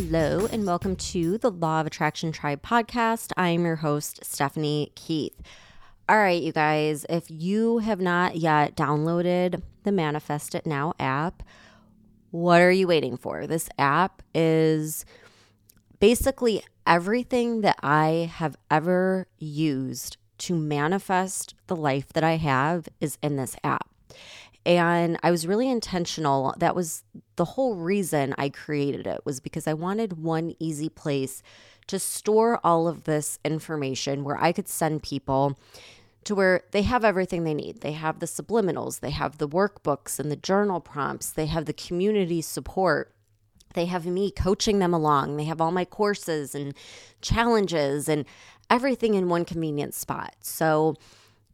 Hello, and welcome to the Law of Attraction Tribe podcast. I am your host, Stephanie Keith. All right, you guys, if you have not yet downloaded the Manifest It Now app, what are you waiting for? This app is basically everything that I have ever used to manifest the life that I have is in this app. And I was really intentional. That was the whole reason I created it was because I wanted one easy place to store all of this information where I could send people to where they have everything they need. They have the subliminals, they have the workbooks and the journal prompts, they have the community support. They have me coaching them along. They have all my courses and challenges and everything in one convenient spot. So,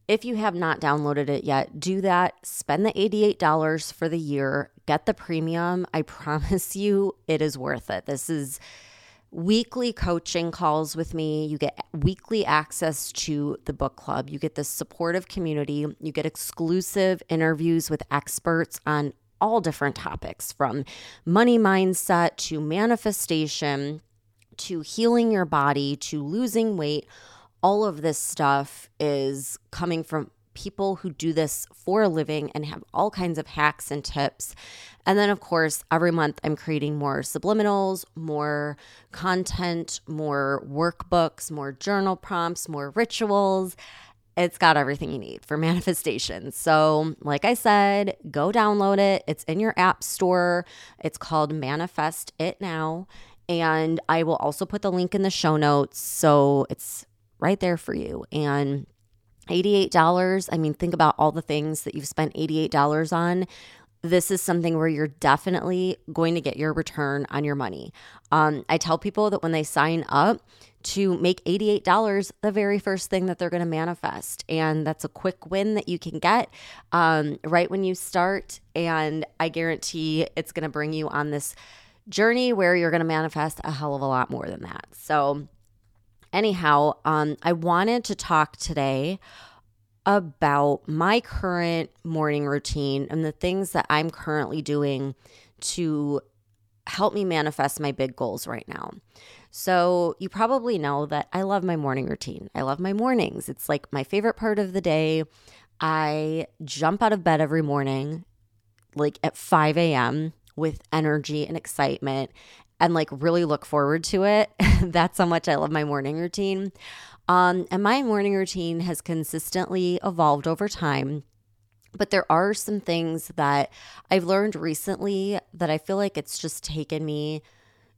if you have not downloaded it yet, do that. Spend the $88 for the year, get the premium. I promise you it is worth it. This is weekly coaching calls with me. You get weekly access to the book club. You get the supportive community. You get exclusive interviews with experts on all different topics from money mindset to manifestation to healing your body to losing weight all of this stuff is coming from people who do this for a living and have all kinds of hacks and tips. And then, of course, every month I'm creating more subliminals, more content, more workbooks, more journal prompts, more rituals. It's got everything you need for manifestation. So, like I said, go download it. It's in your app store. It's called Manifest It Now. And I will also put the link in the show notes. So, it's right there for you. And $88, I mean, think about all the things that you've spent $88 on. This is something where you're definitely going to get your return on your money. Um, I tell people that when they sign up, to make $88 the very first thing that they're going to manifest. And that's a quick win that you can get um, right when you start. And I guarantee it's going to bring you on this journey where you're going to manifest a hell of a lot more than that. So, anyhow, um, I wanted to talk today about my current morning routine and the things that I'm currently doing to help me manifest my big goals right now. So, you probably know that I love my morning routine. I love my mornings. It's like my favorite part of the day. I jump out of bed every morning, like at 5 a.m., with energy and excitement and like really look forward to it. That's how much I love my morning routine. Um, and my morning routine has consistently evolved over time. But there are some things that I've learned recently that I feel like it's just taken me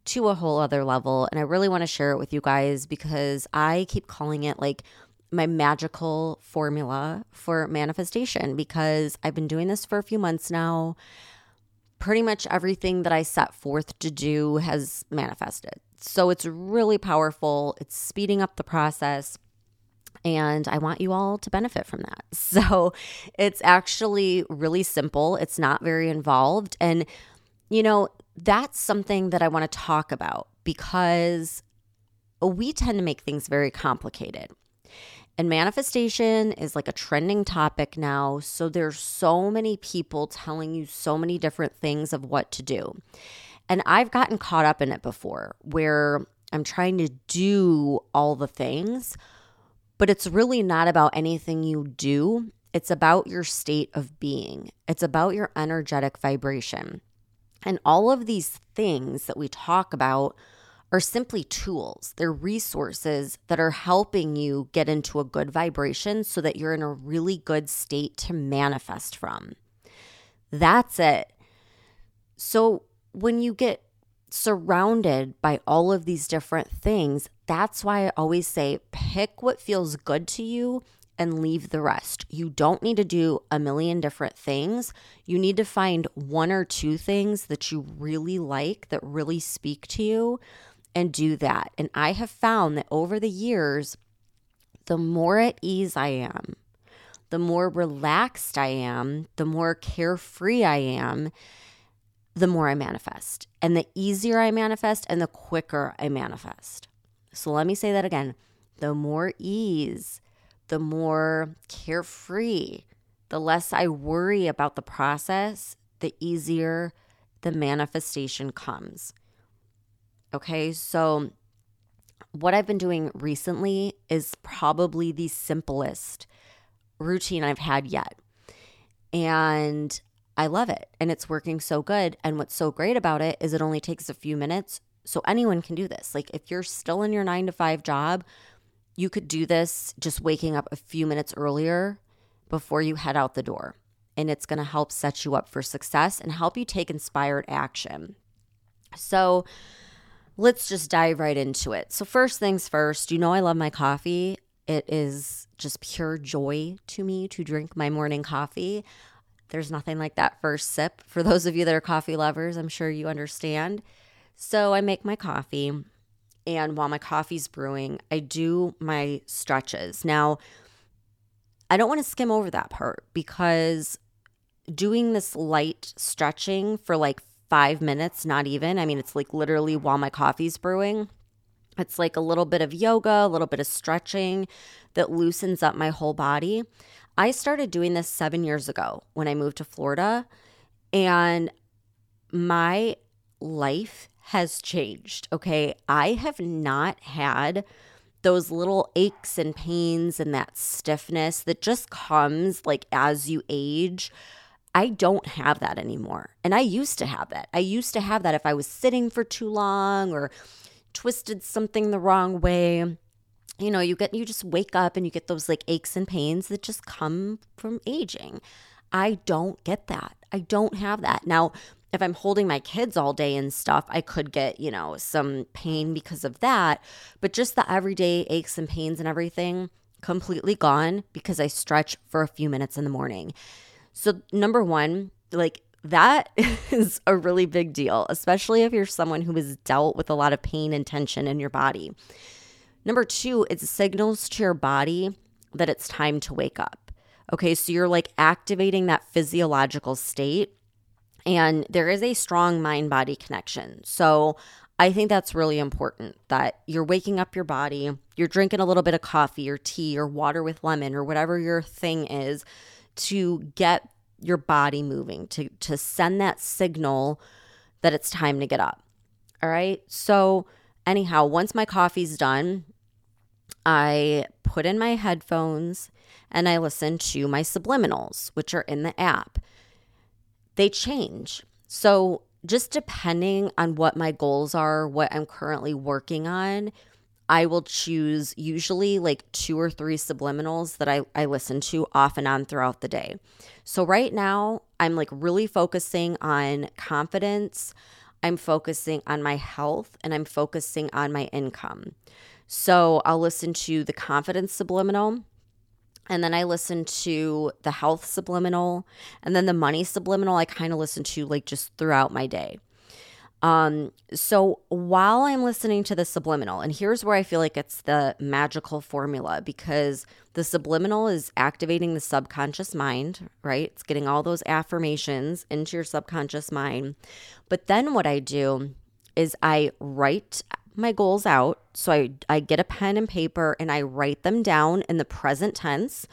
to a whole other level. And I really want to share it with you guys because I keep calling it like my magical formula for manifestation because I've been doing this for a few months now pretty much everything that I set forth to do has manifested. So it's really powerful. It's speeding up the process. And I want you all to benefit from that. So it's actually really simple. It's not very involved. And, you know, that's something that I want to talk about because we tend to make things very complicated. And manifestation is like a trending topic now. So there's so many people telling you so many different things of what to do. And I've gotten caught up in it before where I'm trying to do all the things, but it's really not about anything you do. It's about your state of being, it's about your energetic vibration. And all of these things that we talk about are simply tools. They're resources that are helping you get into a good vibration so that you're in a really good state to manifest from. That's it. So when you get surrounded by all of these different things, that's why I always say pick what feels good to you and leave the rest. You don't need to do a million different things. You need to find one or two things that you really like, that really speak to you, and do that. And I have found that over the years, the more at ease I am, the more relaxed I am, the more carefree I am, the more I manifest. And the easier I manifest and the quicker I manifest. So let me say that again. The more ease, the more carefree, the less I worry about the process, the easier the manifestation comes. Okay, so what I've been doing recently is probably the simplest routine I've had yet. And I love it and it's working so good. And what's so great about it is it only takes a few minutes. So anyone can do this. Like if you're still in your nine to five job, you could do this just waking up a few minutes earlier before you head out the door. And it's going to help set you up for success and help you take inspired action. So let's just dive right into it. So, first things first, you know, I love my coffee. It is just pure joy to me to drink my morning coffee. There's nothing like that first sip. For those of you that are coffee lovers, I'm sure you understand. So, I make my coffee and while my coffee's brewing, I do my stretches. Now, I don't want to skim over that part because doing this light stretching for like five minutes, not even, I mean, it's like literally while my coffee's brewing. It's like a little bit of yoga, a little bit of stretching that loosens up my whole body. I started doing this seven years ago when I moved to Florida, and my life has changed. Okay. I have not had those little aches and pains and that stiffness that just comes like as you age. I don't have that anymore. And I used to have that. I used to have that if I was sitting for too long or twisted something the wrong way. You know, you get you just wake up and you get those like aches and pains that just come from aging. I don't get that. I don't have that. Now, if I'm holding my kids all day and stuff, I could get, you know, some pain because of that. But just the everyday aches and pains and everything completely gone because I stretch for a few minutes in the morning. So, number one, like that is a really big deal, especially if you're someone who has dealt with a lot of pain and tension in your body. Number two, it signals to your body that it's time to wake up. Okay, so you're like activating that physiological state and there is a strong mind body connection. So I think that's really important that you're waking up your body, you're drinking a little bit of coffee or tea or water with lemon or whatever your thing is to get your body moving, to, to send that signal that it's time to get up. All right. So, anyhow, once my coffee's done, I put in my headphones and I listen to my subliminals, which are in the app they change. So, just depending on what my goals are, what I'm currently working on, I will choose usually like two or three subliminals that I, I listen to off and on throughout the day. So, right now, I'm like really focusing on confidence. I'm focusing on my health and I'm focusing on my income. So, I'll listen to the confidence subliminal and then I listen to the health subliminal and then the money subliminal I kind of listen to like just throughout my day. Um so while I'm listening to the subliminal and here's where I feel like it's the magical formula because the subliminal is activating the subconscious mind, right? It's getting all those affirmations into your subconscious mind. But then what I do is I write my goals out. So I, I get a pen and paper and I write them down in the present tense.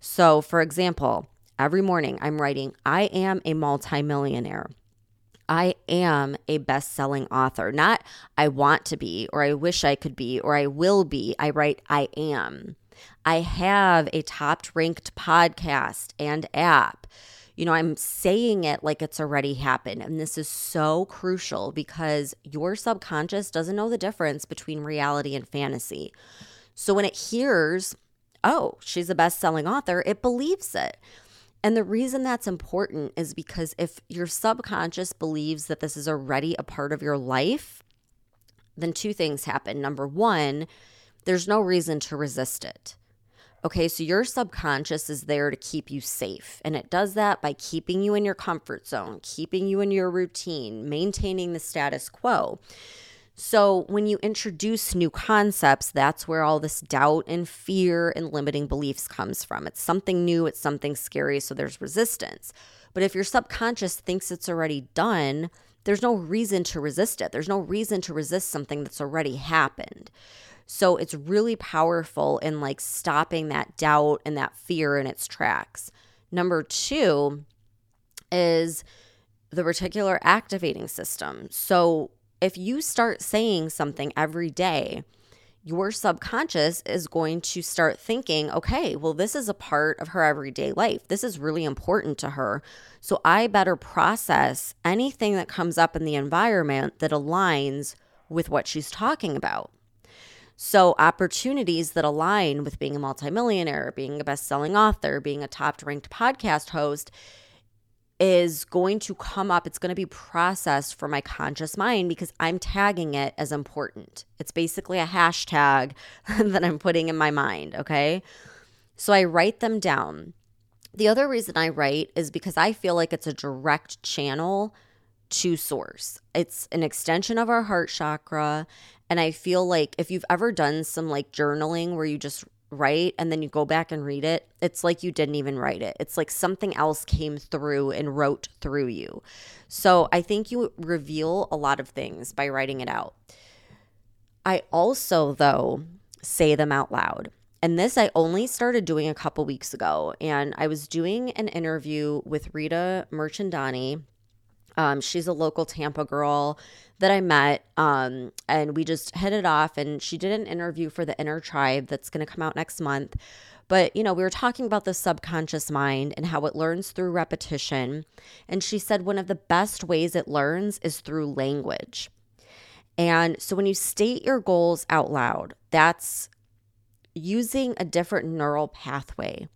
So, for example, every morning I'm writing, I am a multimillionaire. I am a best selling author. Not I want to be, or I wish I could be, or I will be. I write I am. I have a top ranked podcast and app you know, I'm saying it like it's already happened. And this is so crucial because your subconscious doesn't know the difference between reality and fantasy. So when it hears, oh, she's a best selling author, it believes it. And the reason that's important is because if your subconscious believes that this is already a part of your life, then two things happen. Number one, there's no reason to resist it. Okay, so your subconscious is there to keep you safe. And it does that by keeping you in your comfort zone, keeping you in your routine, maintaining the status quo. So, when you introduce new concepts, that's where all this doubt and fear and limiting beliefs comes from. It's something new, it's something scary, so there's resistance. But if your subconscious thinks it's already done, there's no reason to resist it. There's no reason to resist something that's already happened. So, it's really powerful in like stopping that doubt and that fear in its tracks. Number two is the reticular activating system. So, if you start saying something every day, your subconscious is going to start thinking, okay, well, this is a part of her everyday life. This is really important to her. So I better process anything that comes up in the environment that aligns with what she's talking about. So, opportunities that align with being a multimillionaire, being a best selling author, being a top ranked podcast host is going to come up. It's going to be processed for my conscious mind because I'm tagging it as important. It's basically a hashtag that I'm putting in my mind. Okay. So I write them down. The other reason I write is because I feel like it's a direct channel to source. It's an extension of our heart chakra. And I feel like if you've ever done some like journaling where you just write and then you go back and read it, it's like you didn't even write it. It's like something else came through and wrote through you. So I think you reveal a lot of things by writing it out. I also, though, say them out loud. And this I only started doing a couple weeks ago. And I was doing an interview with Rita Merchandani. Um, she's a local Tampa girl that I met. Um, and we just hit it off. And she did an interview for the Inner Tribe that's going to come out next month. But, you know, we were talking about the subconscious mind and how it learns through repetition. And she said one of the best ways it learns is through language. And so when you state your goals out loud, that's using a different neural pathway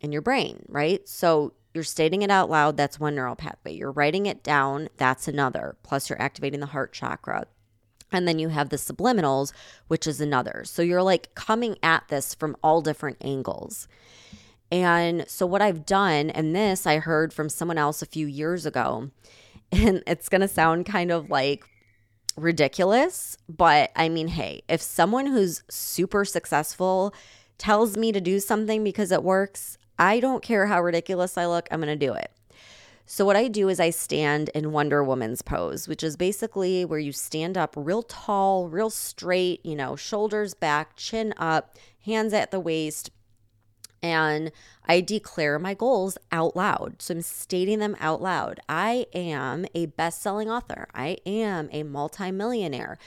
in your brain, right? So you're stating it out loud, that's one neural pathway. You're writing it down, that's another. Plus, you're activating the heart chakra. And then you have the subliminals, which is another. So you're like coming at this from all different angles. And so, what I've done, and this I heard from someone else a few years ago, and it's going to sound kind of like ridiculous, but I mean, hey, if someone who's super successful tells me to do something because it works, I don't care how ridiculous I look, I'm going to do it. So, what I do is I stand in Wonder Woman's pose, which is basically where you stand up real tall, real straight, you know, shoulders back, chin up, hands at the waist. And I declare my goals out loud. So I'm stating them out loud. I am a best selling author. I am a multimillionaire.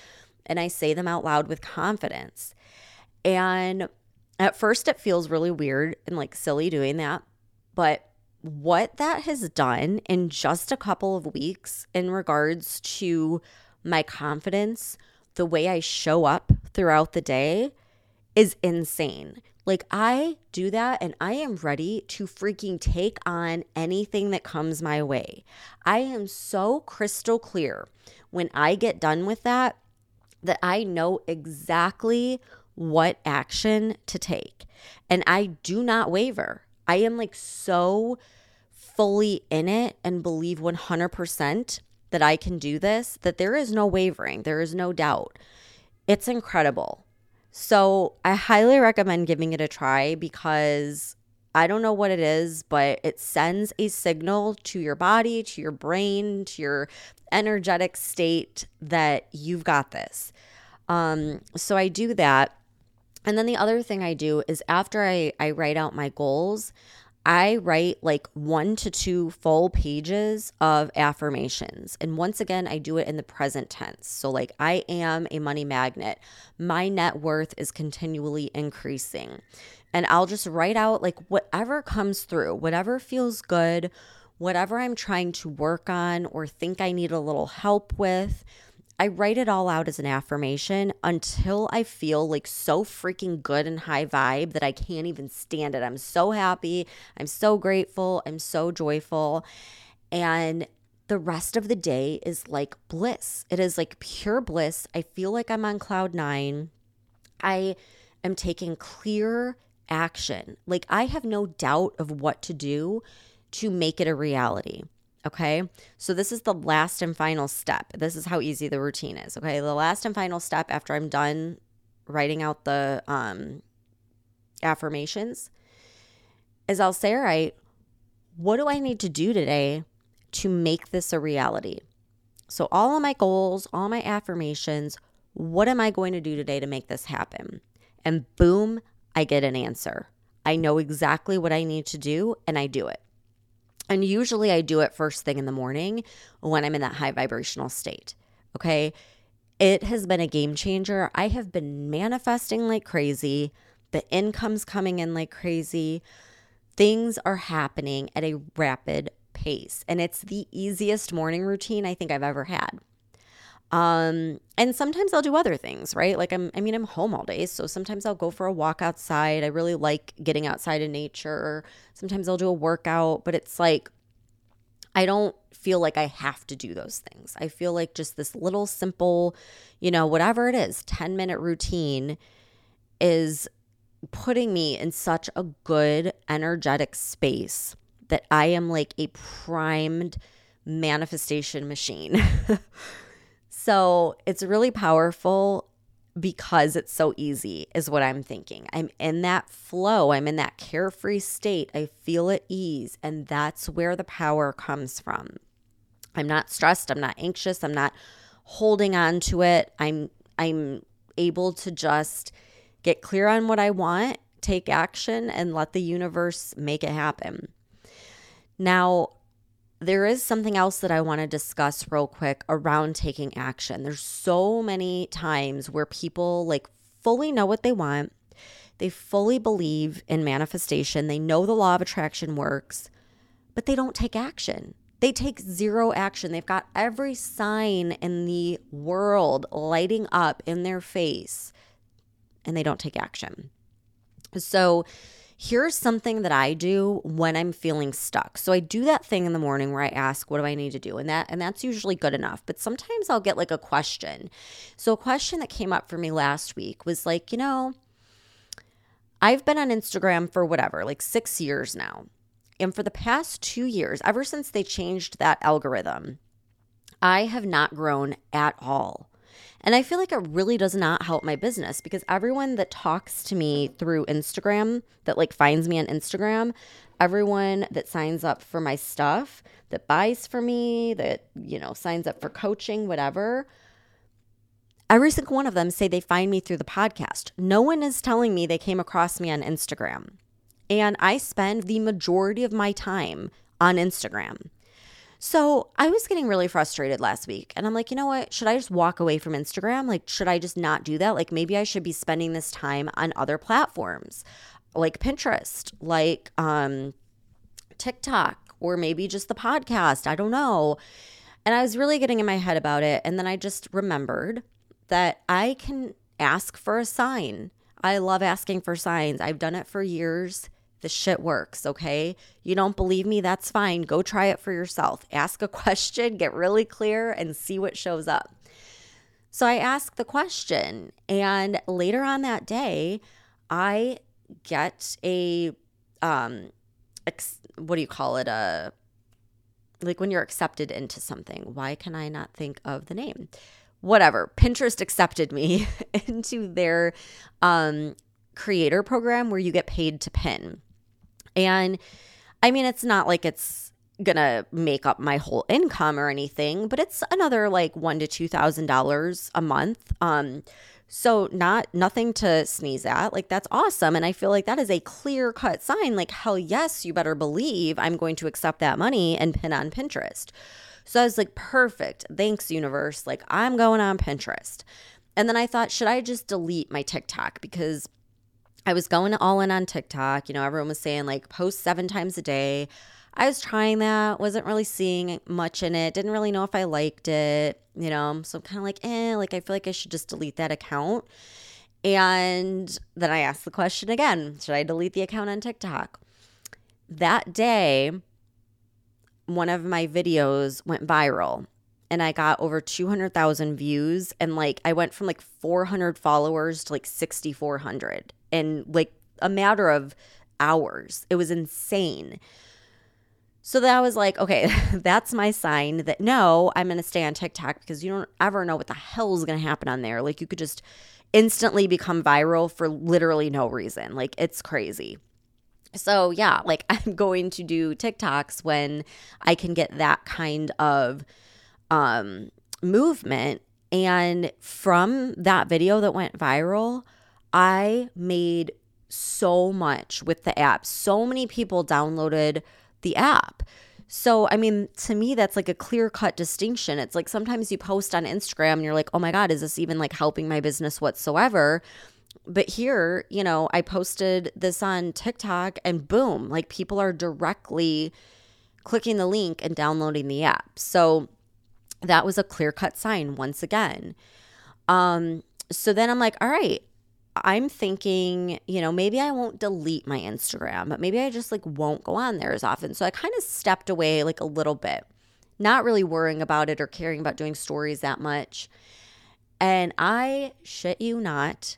And I say them out loud with confidence. And at first, it feels really weird and like silly doing that. But what that has done in just a couple of weeks in regards to my confidence, the way I show up throughout the day is insane. Like, I do that and I am ready to freaking take on anything that comes my way. I am so crystal clear when I get done with that that I know exactly what action to take. And I do not waver. I am like so fully in it and believe 100% that I can do this that there is no wavering, there is no doubt. It's incredible. So I highly recommend giving it a try because I don't know what it is, but it sends a signal to your body, to your brain, to your energetic state that you've got this. Um, so I do that. And then the other thing I do is after I, I write out my goals, I write like one to two full pages of affirmations. And once again, I do it in the present tense. So, like, I am a money magnet. My net worth is continually increasing. And I'll just write out like whatever comes through, whatever feels good, whatever I'm trying to work on or think I need a little help with. I write it all out as an affirmation until I feel like so freaking good and high vibe that I can't even stand it. I'm so happy. I'm so grateful. I'm so joyful. And the rest of the day is like bliss. It is like pure bliss. I feel like I'm on cloud nine. I am taking clear action. Like I have no doubt of what to do to make it a reality. Okay. So this is the last and final step. This is how easy the routine is. Okay. The last and final step after I'm done writing out the um, affirmations is I'll say, all right, what do I need to do today to make this a reality? So, all of my goals, all my affirmations, what am I going to do today to make this happen? And boom, I get an answer. I know exactly what I need to do and I do it. And usually I do it first thing in the morning when I'm in that high vibrational state. Okay. It has been a game changer. I have been manifesting like crazy. The income's coming in like crazy. Things are happening at a rapid pace. And it's the easiest morning routine I think I've ever had. Um, and sometimes I'll do other things, right? Like I'm, I mean, I'm home all day. So sometimes I'll go for a walk outside. I really like getting outside in nature. Sometimes I'll do a workout, but it's like, I don't feel like I have to do those things. I feel like just this little simple, you know, whatever it is, 10 minute routine is putting me in such a good, energetic space that I am like a primed manifestation machine. So it's really powerful because it's so easy, is what I'm thinking. I'm in that flow, I'm in that carefree state. I feel at ease, and that's where the power comes from. I'm not stressed, I'm not anxious, I'm not holding on to it. I'm I'm able to just get clear on what I want, take action and let the universe make it happen. Now, there is something else that I want to discuss real quick around taking action. There's so many times where people like fully know what they want, they fully believe in manifestation, they know the law of attraction works, but they don't take action. They take zero action. They've got every sign in the world lighting up in their face, and they don't take action. So, here's something that I do when I'm feeling stuck. So I do that thing in the morning where I ask, what do I need to do? And that and that's usually good enough. But sometimes I'll get like a question. So a question that came up for me last week was like, you know, I've been on Instagram for whatever, like 6 years now. And for the past 2 years, ever since they changed that algorithm, I have not grown at all. And I feel like it really does not help my business because everyone that talks to me through Instagram, that like finds me on Instagram, everyone that signs up for my stuff, that buys for me, that, you know, signs up for coaching, whatever, every single one of them say they find me through the podcast. No one is telling me they came across me on Instagram. And I spend the majority of my time on Instagram. So I was getting really frustrated last week. And I'm like, you know what? Should I just walk away from Instagram? Like, should I just not do that? Like, maybe I should be spending this time on other platforms like Pinterest, like um, TikTok, or maybe just the podcast. I don't know. And I was really getting in my head about it. And then I just remembered that I can ask for a sign. I love asking for signs. I've done it for years. The shit works, okay? You don't believe me? That's fine. Go try it for yourself. Ask a question, get really clear, and see what shows up. So I ask the question, and later on that day, I get a um ex- what do you call it a like when you're accepted into something. Why can I not think of the name? Whatever. Pinterest accepted me into their um creator program where you get paid to pin. And I mean, it's not like it's gonna make up my whole income or anything, but it's another like one to two thousand dollars a month. Um, so not nothing to sneeze at. Like that's awesome. And I feel like that is a clear cut sign. Like, hell yes, you better believe I'm going to accept that money and pin on Pinterest. So I was like, perfect. Thanks, universe. Like, I'm going on Pinterest. And then I thought, should I just delete my TikTok? Because I was going all in on TikTok. You know, everyone was saying like post seven times a day. I was trying that, wasn't really seeing much in it, didn't really know if I liked it, you know. So I'm kind of like, eh, like I feel like I should just delete that account. And then I asked the question again should I delete the account on TikTok? That day, one of my videos went viral and I got over 200,000 views. And like, I went from like 400 followers to like 6,400 in like a matter of hours. It was insane. So that was like, okay, that's my sign that no, I'm going to stay on TikTok because you don't ever know what the hell is going to happen on there. Like, you could just instantly become viral for literally no reason. Like, it's crazy. So, yeah, like I'm going to do TikToks when I can get that kind of um, movement. And from that video that went viral, I made so much with the app. So many people downloaded the app. So, I mean, to me, that's like a clear cut distinction. It's like sometimes you post on Instagram and you're like, oh my God, is this even like helping my business whatsoever? But here, you know, I posted this on TikTok and boom, like people are directly clicking the link and downloading the app. So that was a clear cut sign once again. Um, so then I'm like, all right, I'm thinking, you know, maybe I won't delete my Instagram, but maybe I just like won't go on there as often. So I kind of stepped away like a little bit, not really worrying about it or caring about doing stories that much. And I shit you not,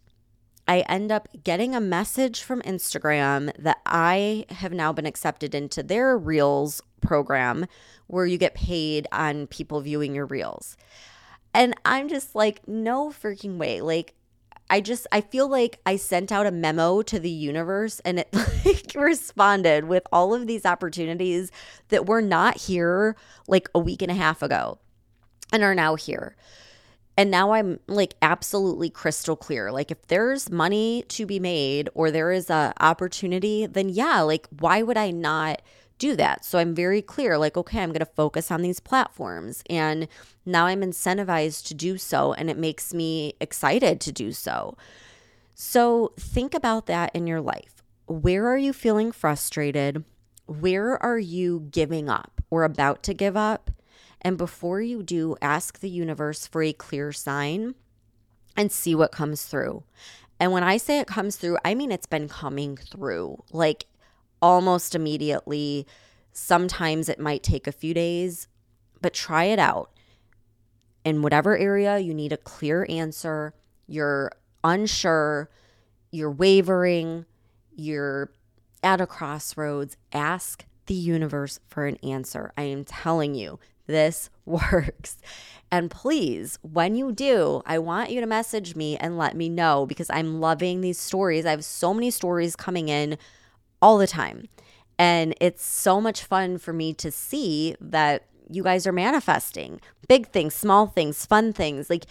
I end up getting a message from Instagram that I have now been accepted into their Reels program where you get paid on people viewing your Reels. And I'm just like, no freaking way. Like, I just I feel like I sent out a memo to the universe and it like responded with all of these opportunities that were not here like a week and a half ago and are now here. And now I'm like absolutely crystal clear. Like if there's money to be made or there is a opportunity, then yeah, like why would I not do that. So I'm very clear like, okay, I'm going to focus on these platforms. And now I'm incentivized to do so. And it makes me excited to do so. So think about that in your life. Where are you feeling frustrated? Where are you giving up or about to give up? And before you do, ask the universe for a clear sign and see what comes through. And when I say it comes through, I mean it's been coming through. Like almost immediately. Sometimes it might take a few days, but try it out. In whatever area you need a clear answer, you're unsure, you're wavering, you're at a crossroads, ask the universe for an answer. I am telling you, this works. And please, when you do, I want you to message me and let me know because I'm loving these stories. I have so many stories coming in all the time. And it's so much fun for me to see that you guys are manifesting big things, small things, fun things. Like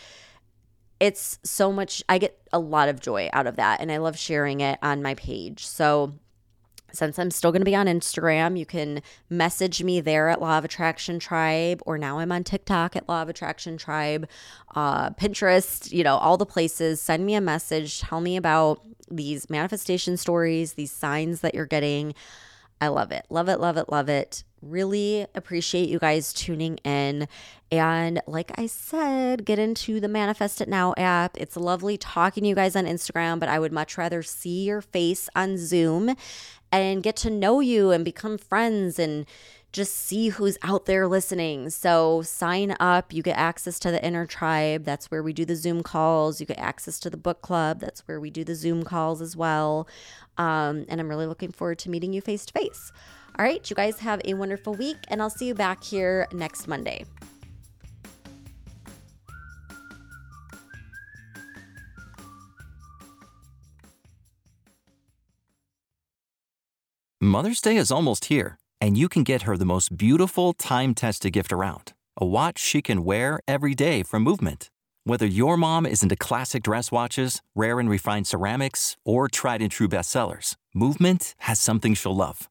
it's so much, I get a lot of joy out of that. And I love sharing it on my page. So, since I'm still going to be on Instagram, you can message me there at Law of Attraction Tribe, or now I'm on TikTok at Law of Attraction Tribe, uh, Pinterest, you know, all the places. Send me a message. Tell me about these manifestation stories, these signs that you're getting. I love it. Love it, love it, love it. Really appreciate you guys tuning in. And like I said, get into the Manifest It Now app. It's lovely talking to you guys on Instagram, but I would much rather see your face on Zoom and get to know you and become friends and just see who's out there listening. So sign up. You get access to the inner tribe. That's where we do the Zoom calls. You get access to the book club. That's where we do the Zoom calls as well. Um, and I'm really looking forward to meeting you face to face. All right, you guys have a wonderful week, and I'll see you back here next Monday. Mother's Day is almost here and you can get her the most beautiful time tested gift around a watch she can wear every day from Movement. Whether your mom is into classic dress watches, rare and refined ceramics, or tried and true bestsellers, Movement has something she'll love.